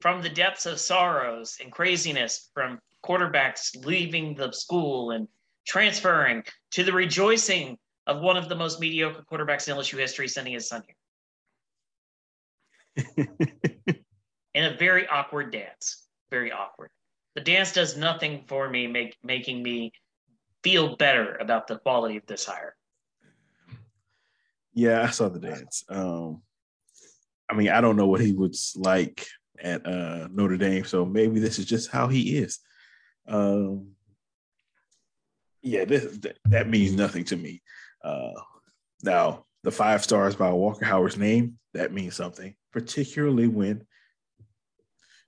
from the depths of sorrows and craziness from quarterbacks leaving the school and transferring to the rejoicing of one of the most mediocre quarterbacks in LSU history sending his son here. in a very awkward dance. Very awkward. The dance does nothing for me, make, making me feel better about the quality of this hire. Yeah, I saw the dance. Um, I mean, I don't know what he was like at uh, Notre Dame, so maybe this is just how he is. Um, yeah, this, that means nothing to me. Uh, now, the five stars by Walker Howard's name, that means something, particularly when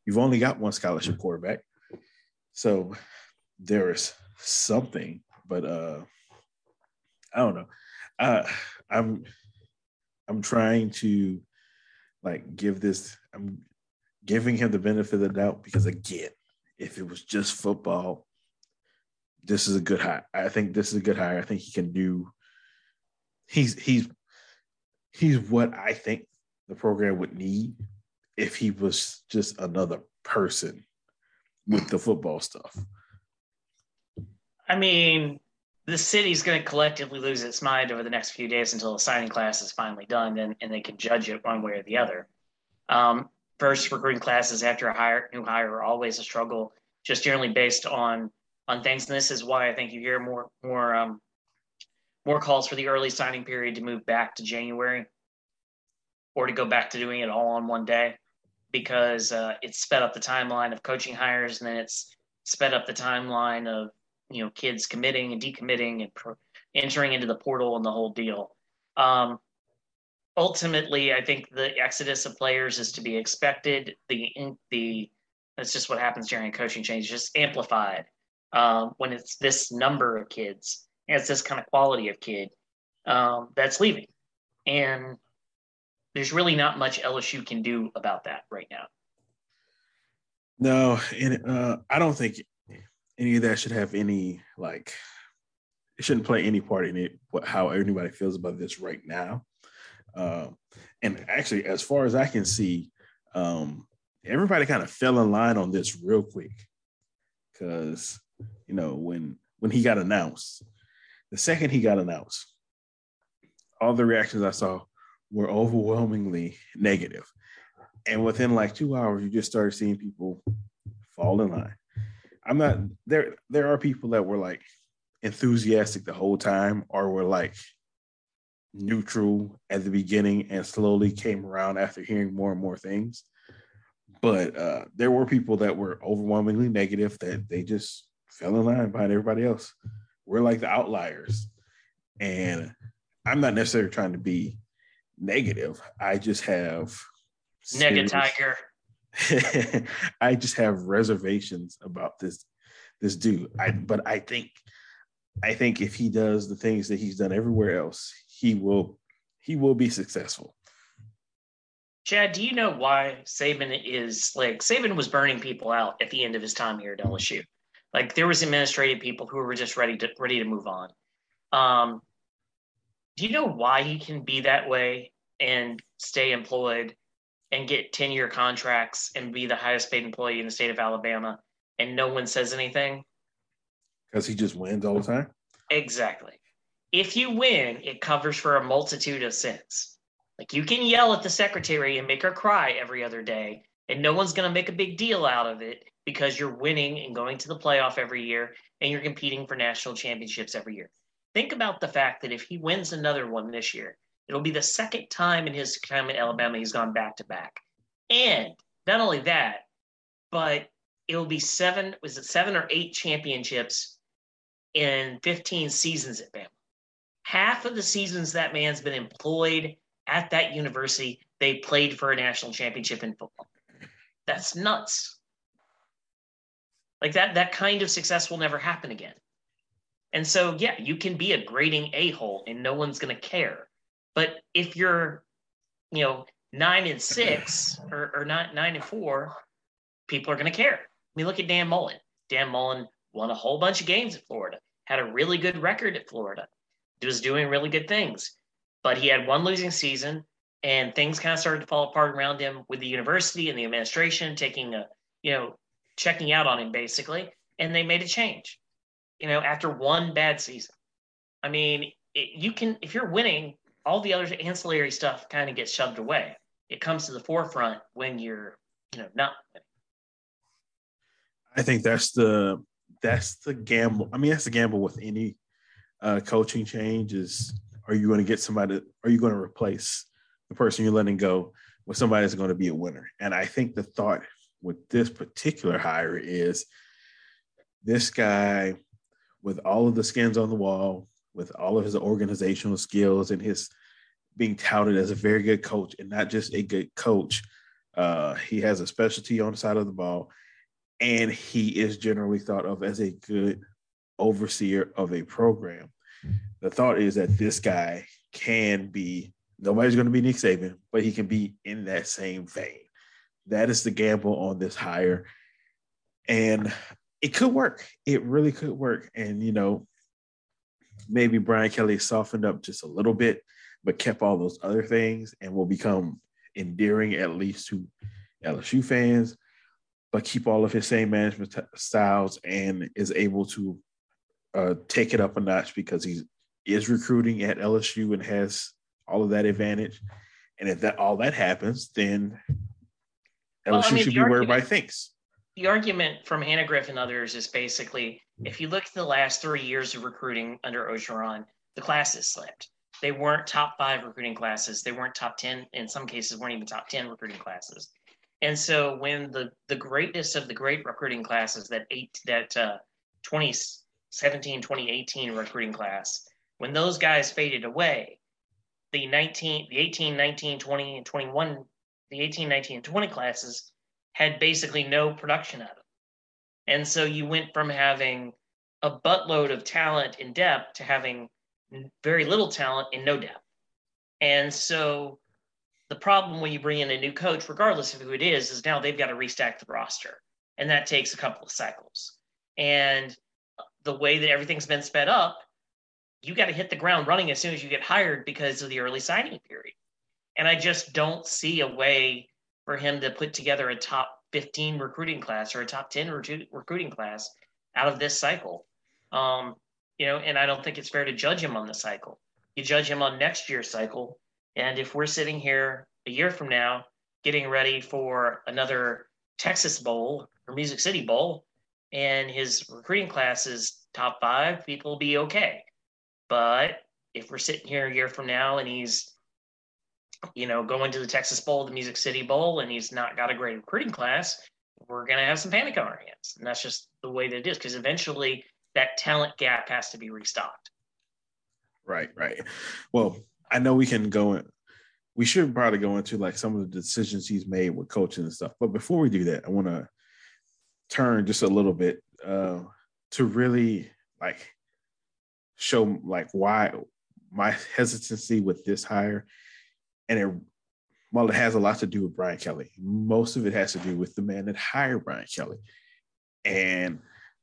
you've only got one scholarship quarterback. So there is something, but uh, I don't know. Uh, I'm I'm trying to like give this. I'm giving him the benefit of the doubt because again, if it was just football, this is a good hire. I think this is a good hire. I think he can do. He's he's he's what I think the program would need if he was just another person with the football stuff. I mean, the city's going to collectively lose its mind over the next few days until the signing class is finally done, and, and they can judge it one way or the other. Um, first recruiting classes after a hire, new hire are always a struggle, just generally based on on things. And this is why I think you hear more more um, more calls for the early signing period to move back to January, or to go back to doing it all on one day, because uh, it's sped up the timeline of coaching hires, and then it's sped up the timeline of you know kids committing and decommitting and pro- entering into the portal and the whole deal. Um, ultimately, I think the exodus of players is to be expected. The the that's just what happens during a coaching change, just amplified um, when it's this number of kids and it's this kind of quality of kid um, that's leaving, and there's really not much LSU can do about that right now. No, and uh, I don't think any of that should have any like it shouldn't play any part in it. What how anybody feels about this right now. Um, and actually, as far as I can see, um, everybody kind of fell in line on this real quick because you know when when he got announced, the second he got announced, all the reactions I saw were overwhelmingly negative. And within like two hours, you just started seeing people fall in line. I'm not there. There are people that were like enthusiastic the whole time, or were like neutral at the beginning and slowly came around after hearing more and more things. But uh, there were people that were overwhelmingly negative that they just fell in line behind everybody else. We're like the outliers. And I'm not necessarily trying to be negative. I just have negative tiger. I just have reservations about this this dude. I but I think I think if he does the things that he's done everywhere else, he will he will be successful. Chad, do you know why Saban is like Saban was burning people out at the end of his time here at LSU? Like there was administrative people who were just ready to ready to move on. Um, do you know why he can be that way and stay employed and get 10 year contracts and be the highest paid employee in the state of Alabama and no one says anything? Because he just wins all the time? Exactly. If you win, it covers for a multitude of sins. Like you can yell at the secretary and make her cry every other day, and no one's going to make a big deal out of it because you're winning and going to the playoff every year and you're competing for national championships every year. Think about the fact that if he wins another one this year, it'll be the second time in his time at Alabama he's gone back to back. And not only that, but it'll be seven, was it seven or eight championships in 15 seasons at Bama. Half of the seasons that man's been employed at that university, they played for a national championship in football. That's nuts. Like that, that kind of success will never happen again. And so, yeah, you can be a grading a hole and no one's going to care. But if you're, you know, nine and six or, or not nine and four, people are going to care. I mean, look at Dan Mullen. Dan Mullen won a whole bunch of games at Florida, had a really good record at Florida, he was doing really good things. But he had one losing season. and things kind of started to fall apart around him with the university and the administration taking a, you know, checking out on him basically, and they made a change. You know, after one bad season. I mean, it, you can if you're winning, all the other ancillary stuff kind of gets shoved away. It comes to the forefront when you're, you know, not. I think that's the that's the gamble. I mean, that's the gamble with any uh, coaching change. Is are you going to get somebody? Are you going to replace the person you're letting go with somebody that's going to be a winner? And I think the thought with this particular hire is this guy with all of the skins on the wall, with all of his organizational skills and his being touted as a very good coach and not just a good coach. Uh, he has a specialty on the side of the ball, and he is generally thought of as a good overseer of a program. The thought is that this guy can be nobody's going to be Nick Saban, but he can be in that same vein. That is the gamble on this hire. And it could work. It really could work. And, you know, maybe Brian Kelly softened up just a little bit, but kept all those other things and will become endearing, at least to LSU fans, but keep all of his same management t- styles and is able to uh, take it up a notch because he is recruiting at LSU and has all of that advantage. And if that all that happens, then LSU well, I mean, should be where everybody thinks. The argument from Hanagriff and others is basically if you look at the last three years of recruiting under Orgeron, the classes slipped. They weren't top five recruiting classes. They weren't top 10, in some cases, weren't even top 10 recruiting classes. And so when the, the greatness of the great recruiting classes, that eight, that uh, 2017, 2018 recruiting class, when those guys faded away, the 19, the 18, 19, 20, and 21, the 18, 19, and 20 classes had basically no production out of them. And so you went from having a buttload of talent in depth to having very little talent and no depth. And so the problem when you bring in a new coach, regardless of who it is, is now they've got to restack the roster. And that takes a couple of cycles. And the way that everything's been sped up, you got to hit the ground running as soon as you get hired because of the early signing period. And I just don't see a way for him to put together a top 15 recruiting class or a top 10 recruiting class out of this cycle. Um, you know, and I don't think it's fair to judge him on the cycle. You judge him on next year's cycle. And if we're sitting here a year from now getting ready for another Texas Bowl or Music City Bowl, and his recruiting class is top five, people will be okay. But if we're sitting here a year from now and he's you know, going to the Texas Bowl, the Music City Bowl, and he's not got a great recruiting class, we're going to have some panic on our hands. And that's just the way that it is because eventually that talent gap has to be restocked. Right, right. Well, I know we can go in, we should probably go into like some of the decisions he's made with coaching and stuff. But before we do that, I want to turn just a little bit uh, to really like show like why my hesitancy with this hire and it while it has a lot to do with Brian Kelly, most of it has to do with the man that hired Brian Kelly. And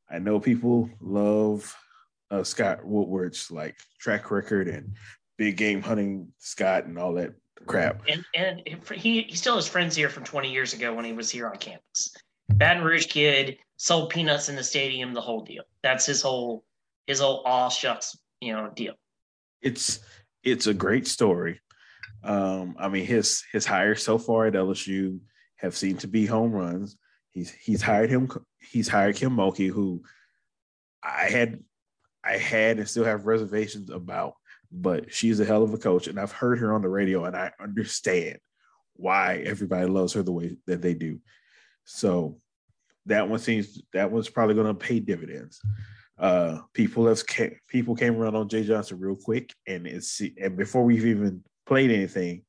I know people love uh, Scott Woodward's like track record and big game hunting Scott and all that crap. And and he he still has friends here from 20 years ago when he was here on campus. Baton Rouge kid sold peanuts in the stadium, the whole deal. That's his whole his whole all shucks, you know, deal. It's it's a great story. Um, I mean, his his hires so far at LSU have seemed to be home runs. He's he's hired him. He's hired Kim Mulkey, who I had I had and still have reservations about, but she's a hell of a coach, and I've heard her on the radio, and I understand why everybody loves her the way that they do. So that one seems that one's probably going to pay dividends. Uh, people have people came around on Jay Johnson real quick, and it's and before we've even played anything,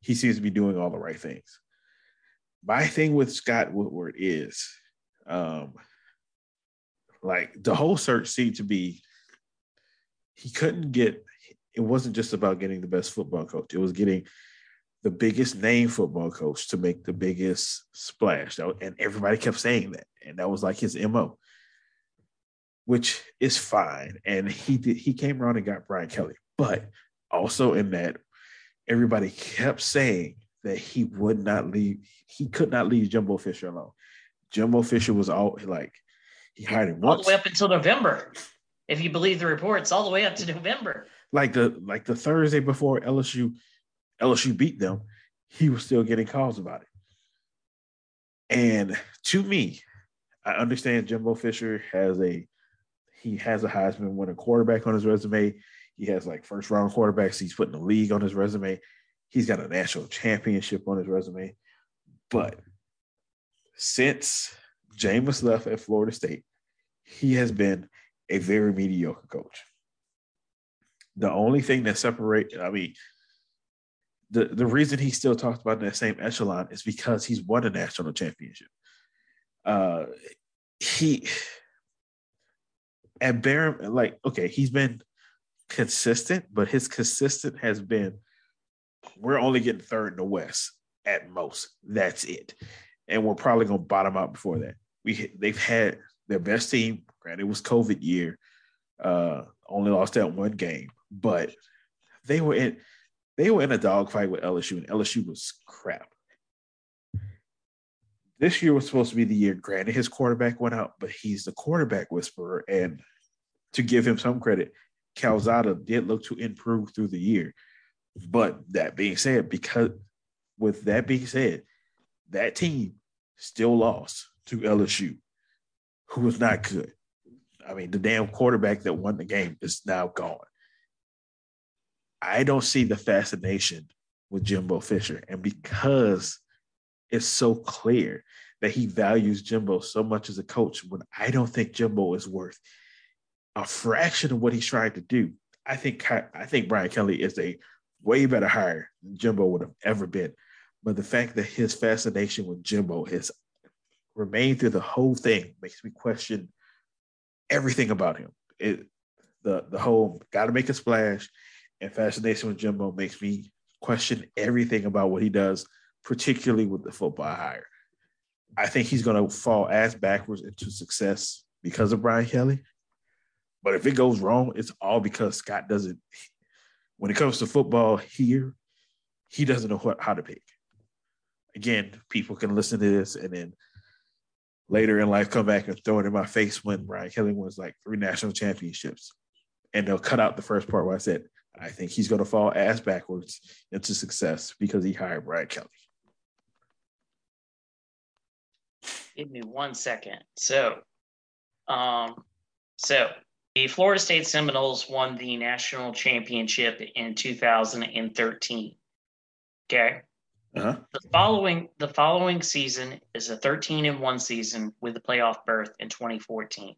he seems to be doing all the right things. My thing with Scott Woodward is um like the whole search seemed to be he couldn't get it wasn't just about getting the best football coach, it was getting the biggest name football coach to make the biggest splash. And everybody kept saying that. And that was like his MO, which is fine. And he did, he came around and got Brian Kelly. But also in that everybody kept saying that he would not leave. He could not leave Jimbo Fisher alone. Jimbo Fisher was all like he hired him all the way up until November, if you believe the reports, all the way up to November. Like the like the Thursday before LSU LSU beat them, he was still getting calls about it. And to me, I understand Jimbo Fisher has a he has a Heisman winner quarterback on his resume. He has like first round quarterbacks he's putting in the league on his resume. He's got a national championship on his resume. But since Jameis left at Florida State, he has been a very mediocre coach. The only thing that separates, I mean, the, the reason he still talks about in that same echelon is because he's won a national championship. Uh, he at Barham, like, okay, he's been consistent, but his consistent has been we're only getting third in the West at most. That's it. And we're probably gonna bottom out before that. We they've had their best team. Granted, it was COVID year. Uh, only lost that one game, but they were in they were in a dogfight with LSU, and LSU was crap. This year was supposed to be the year. Granted, his quarterback went out, but he's the quarterback whisperer. And to give him some credit, Calzada did look to improve through the year. But that being said, because with that being said, that team still lost to LSU, who was not good. I mean, the damn quarterback that won the game is now gone. I don't see the fascination with Jimbo Fisher. And because it's so clear that he values Jimbo so much as a coach, when I don't think Jimbo is worth a fraction of what he's trying to do, I think I think Brian Kelly is a way better hire than Jimbo would have ever been. But the fact that his fascination with Jimbo has remained through the whole thing makes me question everything about him. It the the whole got to make a splash and fascination with Jimbo makes me question everything about what he does, particularly with the football hire. I think he's going to fall ass backwards into success because of Brian Kelly. But if it goes wrong, it's all because Scott doesn't. When it comes to football here, he doesn't know what, how to pick. Again, people can listen to this and then later in life come back and throw it in my face when Brian Kelly wins like three national championships. And they'll cut out the first part where I said, I think he's going to fall ass backwards into success because he hired Brian Kelly. Give me one second. So, um, so the Florida State Seminoles won the national championship in 2013. Okay. Uh-huh. The following the following season is a 13 and one season with a playoff berth in 2014.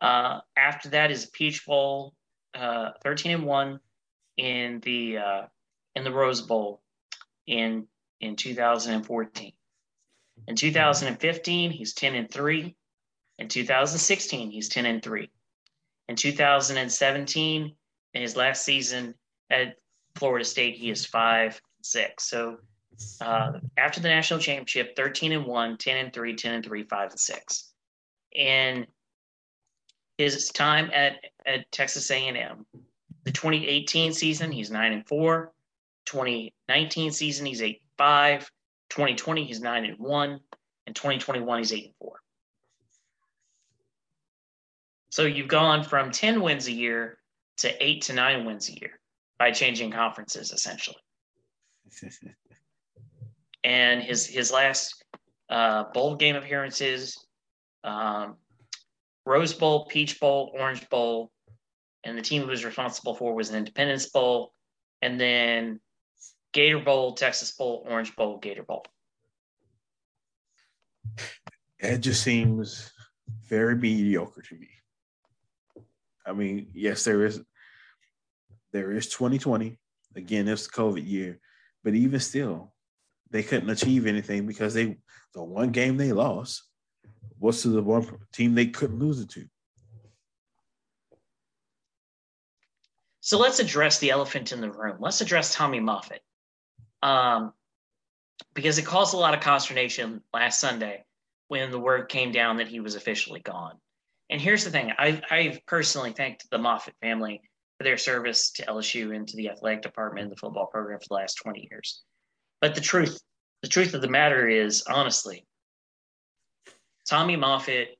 Uh, after that is a Peach Bowl, uh, 13 and one in the uh, in the Rose Bowl in in 2014. In 2015, he's 10 and three. In 2016, he's 10 and three. In 2017, in his last season at Florida State, he is five six. So uh, after the national championship, 13 and 1, 10 and 3, 10 and 3, 5 and 6. And his time at, at Texas A&M, the 2018 season, he's 9 and 4. 2019 season, he's 8 and 5. 2020, he's 9 and 1. And 2021, he's 8 and 4. So you've gone from 10 wins a year to 8 to 9 wins a year by changing conferences, essentially. and his his last uh, bowl game appearances, um, Rose Bowl, Peach Bowl, Orange Bowl, and the team he was responsible for was an Independence Bowl, and then Gator Bowl, Texas Bowl, Orange Bowl, Gator Bowl. It just seems very mediocre to me. I mean, yes, there is there is 2020. Again, it's the COVID year. But even still, they couldn't achieve anything because they the one game they lost to the one team they couldn't lose it to. So let's address the elephant in the room. Let's address Tommy Moffitt. Um, because it caused a lot of consternation last Sunday when the word came down that he was officially gone. And here's the thing I, I've personally thanked the Moffitt family for their service to LSU and to the athletic department and the football program for the last 20 years. But the truth, the truth of the matter is, honestly, Tommy Moffitt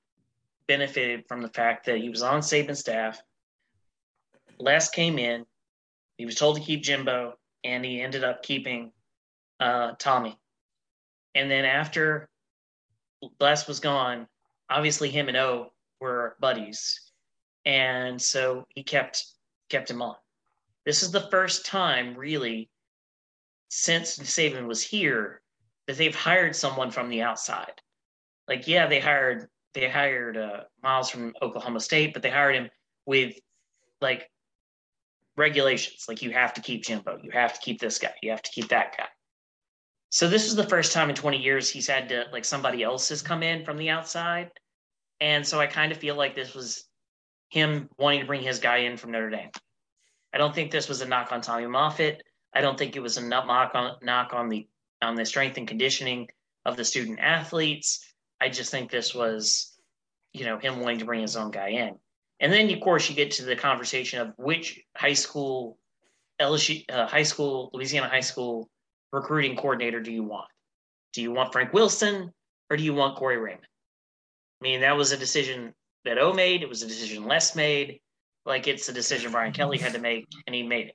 benefited from the fact that he was on Saban's staff. Les came in, he was told to keep Jimbo, and he ended up keeping uh, Tommy. And then after Les was gone, obviously him and O were buddies, and so he kept kept him on. This is the first time, really, since Saban was here, that they've hired someone from the outside. Like, yeah, they hired they hired uh, Miles from Oklahoma State, but they hired him with like regulations. Like, you have to keep Jimbo, you have to keep this guy, you have to keep that guy. So this is the first time in 20 years he's had to like somebody else has come in from the outside. And so I kind of feel like this was him wanting to bring his guy in from Notre Dame. I don't think this was a knock on Tommy Moffitt. I don't think it was a knock on knock on the on the strength and conditioning of the student athletes. I just think this was, you know, him wanting to bring his own guy in. And then, of course, you get to the conversation of which high school, LSU, uh, high school, Louisiana high school recruiting coordinator do you want? Do you want Frank Wilson or do you want Corey Raymond? I mean, that was a decision that O made. It was a decision Les made. Like it's a decision Brian Kelly had to make, and he made it.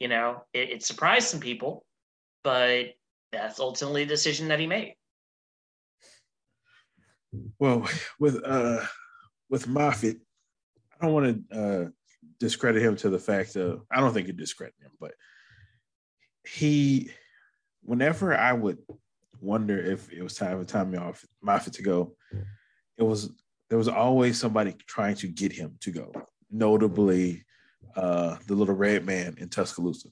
You know, it, it surprised some people, but that's ultimately the decision that he made. Well, with uh with Moffitt, I don't want to uh discredit him to the fact of I don't think you discredit him, but he whenever I would wonder if it was time for Tommy off Moffitt to go, it was there was always somebody trying to get him to go. Notably, uh, the little red man in Tuscaloosa.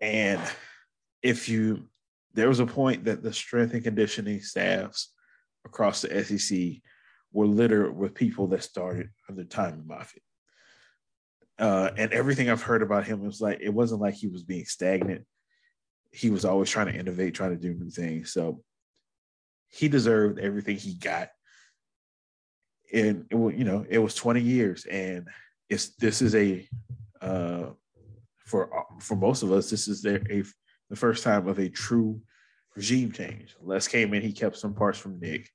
And if you, there was a point that the strength and conditioning staffs across the SEC were littered with people that started under Tommy Moffitt. Uh, and everything I've heard about him was like it wasn't like he was being stagnant he was always trying to innovate, trying to do new things. So he deserved everything he got. And it you know, it was 20 years, and it's this is a uh, for for most of us, this is their a the first time of a true regime change. Les came in, he kept some parts from Nick.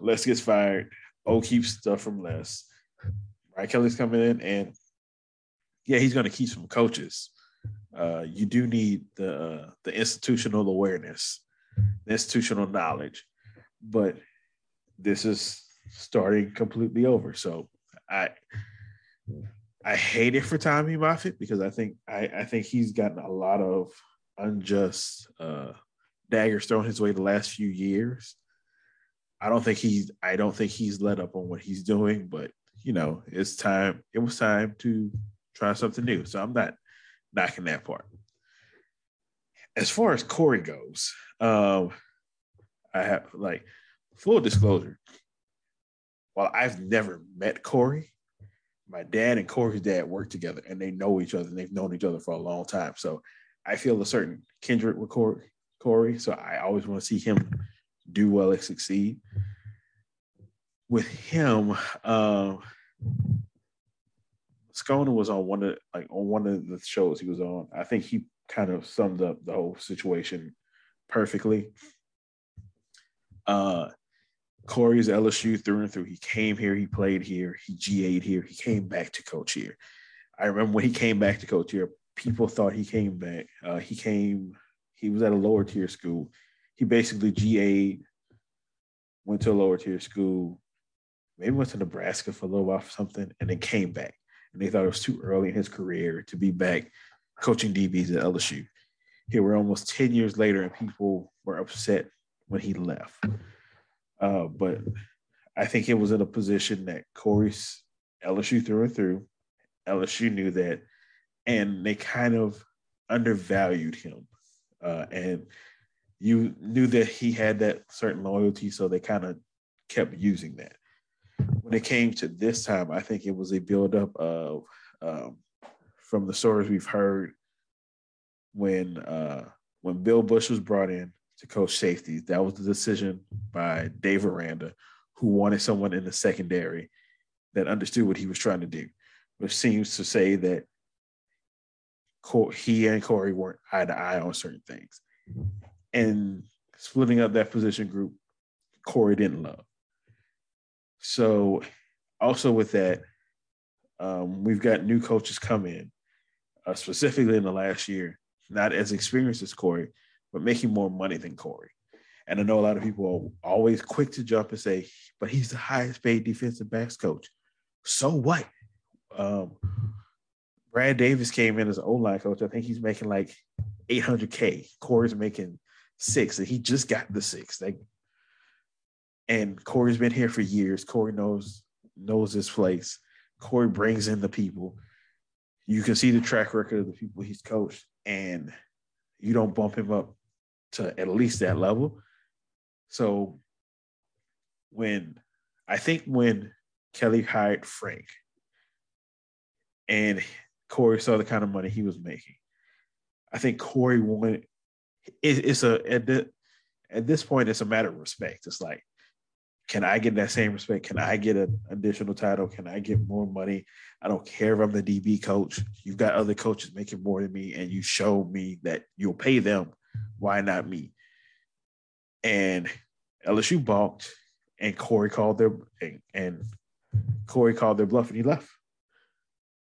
Les gets fired. O keeps stuff from Les. Brian Kelly's coming in, and yeah, he's going to keep some coaches uh, you do need the uh, the institutional awareness, the institutional knowledge, but this is starting completely over. So I I hate it for Tommy Moffitt because I think I, I think he's gotten a lot of unjust uh, daggers thrown his way the last few years. I don't think he's I don't think he's let up on what he's doing, but you know, it's time. It was time to try something new. So I'm not knocking that part. As far as Corey goes, um, I have like full disclosure. While I've never met Corey, my dad and Corey's dad work together and they know each other and they've known each other for a long time. So I feel a certain kindred with Corey. Corey so I always want to see him do well and succeed. With him, um, Scona was on one of like on one of the shows he was on. I think he kind of summed up the whole situation perfectly. Uh Corey's LSU through and through. He came here, he played here, he GA'd here, he came back to coach here. I remember when he came back to coach here, people thought he came back. Uh, he came, he was at a lower tier school. He basically GA'd, went to a lower tier school, maybe went to Nebraska for a little while for something, and then came back and they thought it was too early in his career to be back coaching DBs at LSU. Here we're almost 10 years later, and people were upset when he left. Uh, but I think it was in a position that Corey's LSU through and through. LSU knew that, and they kind of undervalued him. Uh, and you knew that he had that certain loyalty, so they kind of kept using that when it came to this time, I think it was a buildup of um, from the stories we've heard when uh, when Bill Bush was brought in to coach safety. That was the decision by Dave Aranda, who wanted someone in the secondary that understood what he was trying to do. which seems to say that he and Corey weren't eye to eye on certain things. And splitting up that position group, Corey didn't love. So, also with that, um, we've got new coaches come in, uh, specifically in the last year, not as experienced as Corey, but making more money than Corey. And I know a lot of people are always quick to jump and say, but he's the highest paid defensive backs coach. So what? Um, Brad Davis came in as an O line coach. I think he's making like 800K. Corey's making six, and he just got the six. Like, and Corey's been here for years. Corey knows knows this place. Corey brings in the people. You can see the track record of the people he's coached, and you don't bump him up to at least that level. So when I think when Kelly hired Frank and Corey saw the kind of money he was making, I think Corey wanted it, it's a at, the, at this point it's a matter of respect. It's like, can I get that same respect? Can I get an additional title? Can I get more money? I don't care if I'm the DB coach. You've got other coaches making more than me, and you show me that you'll pay them. Why not me? And LSU balked, and Corey called their and, and Corey called their bluff, and he left.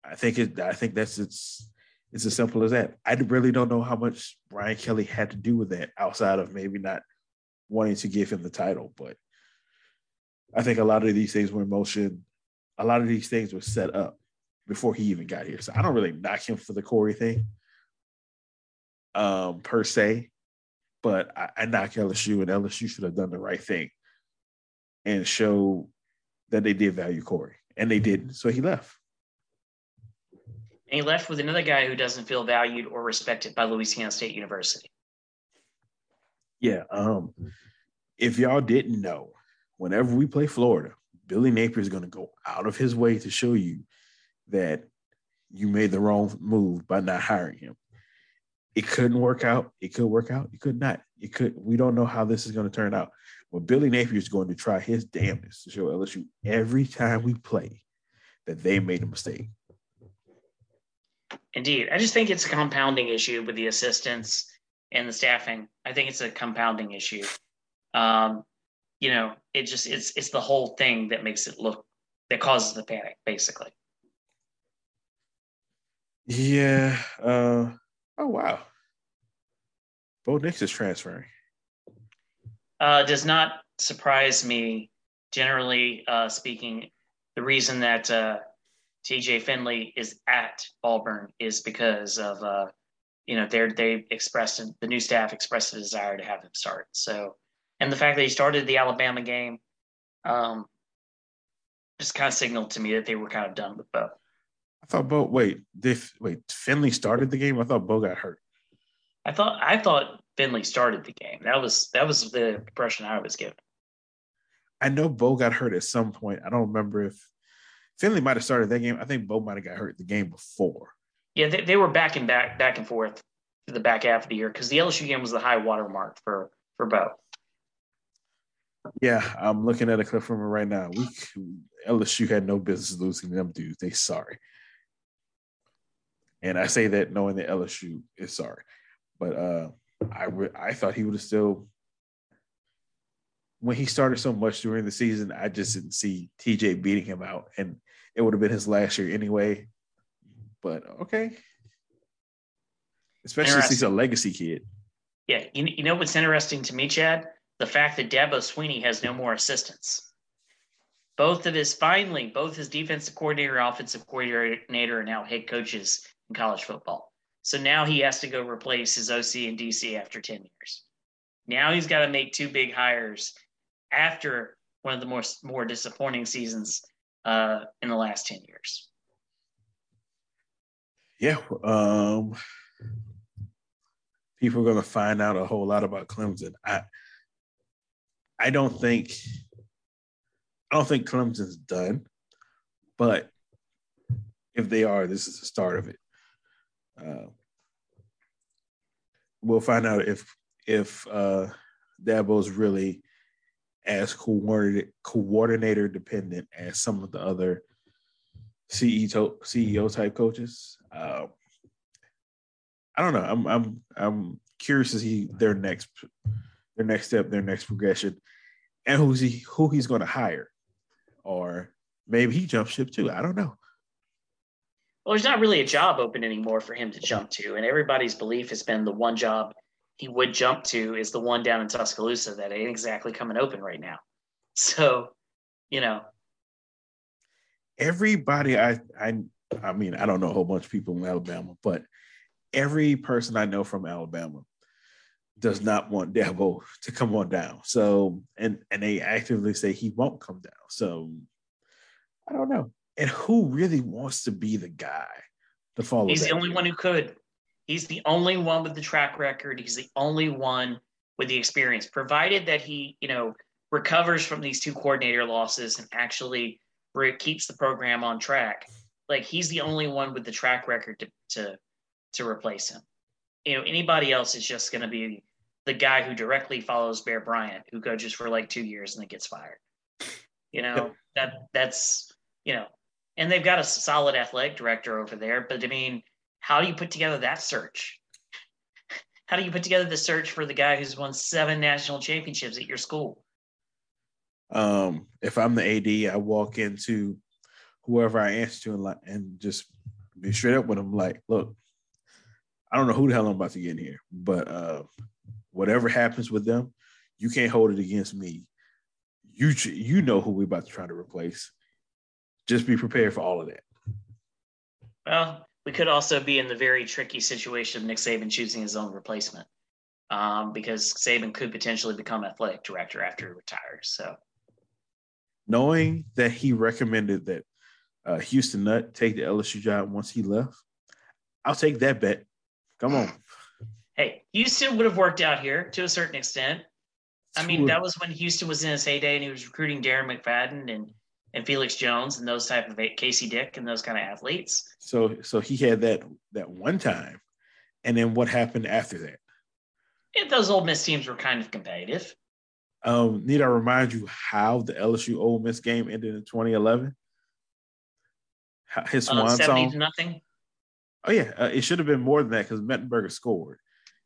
I think it. I think that's it's it's as simple as that. I really don't know how much Brian Kelly had to do with that outside of maybe not wanting to give him the title, but I think a lot of these things were in motion. A lot of these things were set up before he even got here. So I don't really knock him for the Corey thing, um, per se, but I, I knock LSU and LSU should have done the right thing and show that they did value Corey, and they didn't. So he left and he left with another guy who doesn't feel valued or respected by Louisiana State University. Yeah. Um, if y'all didn't know, whenever we play Florida, Billy Napier is going to go out of his way to show you that you made the wrong move by not hiring him. It couldn't work out. It could work out. It could not. It could. We don't know how this is going to turn out. But Billy Napier is going to try his damnedest to show LSU every time we play that they made a mistake. Indeed. I just think it's a compounding issue with the assistants and the staffing. I think it's a compounding issue. Um, you know, it just it's it's the whole thing that makes it look that causes the panic, basically. Yeah. Uh, oh wow. Bo Nix is transferring. Uh, does not surprise me. Generally uh, speaking, the reason that uh, TJ Finley is at Auburn is because of uh, you know they they expressed the new staff expressed a desire to have him start. So and the fact that he started the Alabama game um, just kind of signaled to me that they were kind of done with Bo. I thought Bo. Wait, did wait Finley started the game? I thought Bo got hurt. I thought I thought Finley started the game. That was that was the impression I was given. I know Bo got hurt at some point. I don't remember if Finley might have started that game. I think Bo might have got hurt the game before. Yeah, they, they were back and back, back and forth to the back half of the year because the LSU game was the high water mark for for Bo. Yeah, I'm looking at a clip from it right now. We LSU had no business losing them dudes. They sorry. And I say that knowing that LSU is sorry, but uh, I re- I thought he would have still when he started so much during the season. I just didn't see TJ beating him out, and it would have been his last year anyway. But okay. Especially since he's a legacy kid. Yeah. You, you know what's interesting to me, Chad? The fact that Dabo Swinney has no more assistants. Both of his, finally, both his defensive coordinator offensive coordinator are now head coaches in college football. So now he has to go replace his OC and DC after 10 years. Now he's got to make two big hires after one of the more, more disappointing seasons uh, in the last 10 years. Yeah. Um, people are going to find out a whole lot about Clemson. I, I don't think, I don't think Clemson's done, but if they are, this is the start of it. Uh, we'll find out if if uh, Dabo's really as coordinator, dependent as some of the other CEO CEO type coaches. Uh, I don't know. I'm I'm I'm curious to see their next their next step, their next progression, and who's he who he's going to hire, or maybe he jumps ship too. I don't know. Well, there's not really a job open anymore for him to jump to, and everybody's belief has been the one job he would jump to is the one down in Tuscaloosa that ain't exactly coming open right now. So, you know, everybody I I I mean, I don't know a whole bunch of people in Alabama, but every person I know from Alabama does not want Dabo to come on down. So and and they actively say he won't come down. So I don't know. And who really wants to be the guy to follow? He's the only one who could. He's the only one with the track record. He's the only one with the experience, provided that he, you know, recovers from these two coordinator losses and actually keeps the program on track. Like he's the only one with the track record to to to replace him. You know, anybody else is just going to be the guy who directly follows Bear Bryant, who coaches for like two years and then gets fired. You know that that's you know, and they've got a solid athletic director over there. But I mean, how do you put together that search? How do you put together the search for the guy who's won seven national championships at your school? Um, if I'm the AD, I walk into whoever I answer to and, like, and just be straight up with them. Like, look, I don't know who the hell I'm about to get in here, but uh, whatever happens with them, you can't hold it against me. You you know who we're about to try to replace. Just be prepared for all of that. Well, we could also be in the very tricky situation of Nick Saban choosing his own replacement, um, because Saban could potentially become athletic director after he retires. So knowing that he recommended that uh, Houston Nutt take the LSU job once he left, I'll take that bet. Come on. Hey, Houston would have worked out here to a certain extent. I mean, that was when Houston was in his heyday and he was recruiting Darren McFadden and and Felix Jones and those type of Casey Dick and those kind of athletes. So so he had that that one time, and then what happened after that? And those Ole Miss teams were kind of competitive. Um, need I remind you how the LSU Ole Miss game ended in 2011? His uh, swan uh, 70 song. nothing. Oh yeah, uh, it should have been more than that because Mettenberger scored.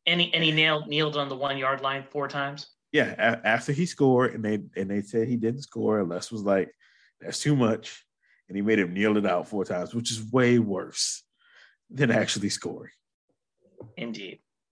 And he, and he nailed kneeled on the one yard line four times. Yeah, a- after he scored, and they and they said he didn't score. Les was like, "That's too much," and he made him kneel it out four times, which is way worse than actually scoring. Indeed.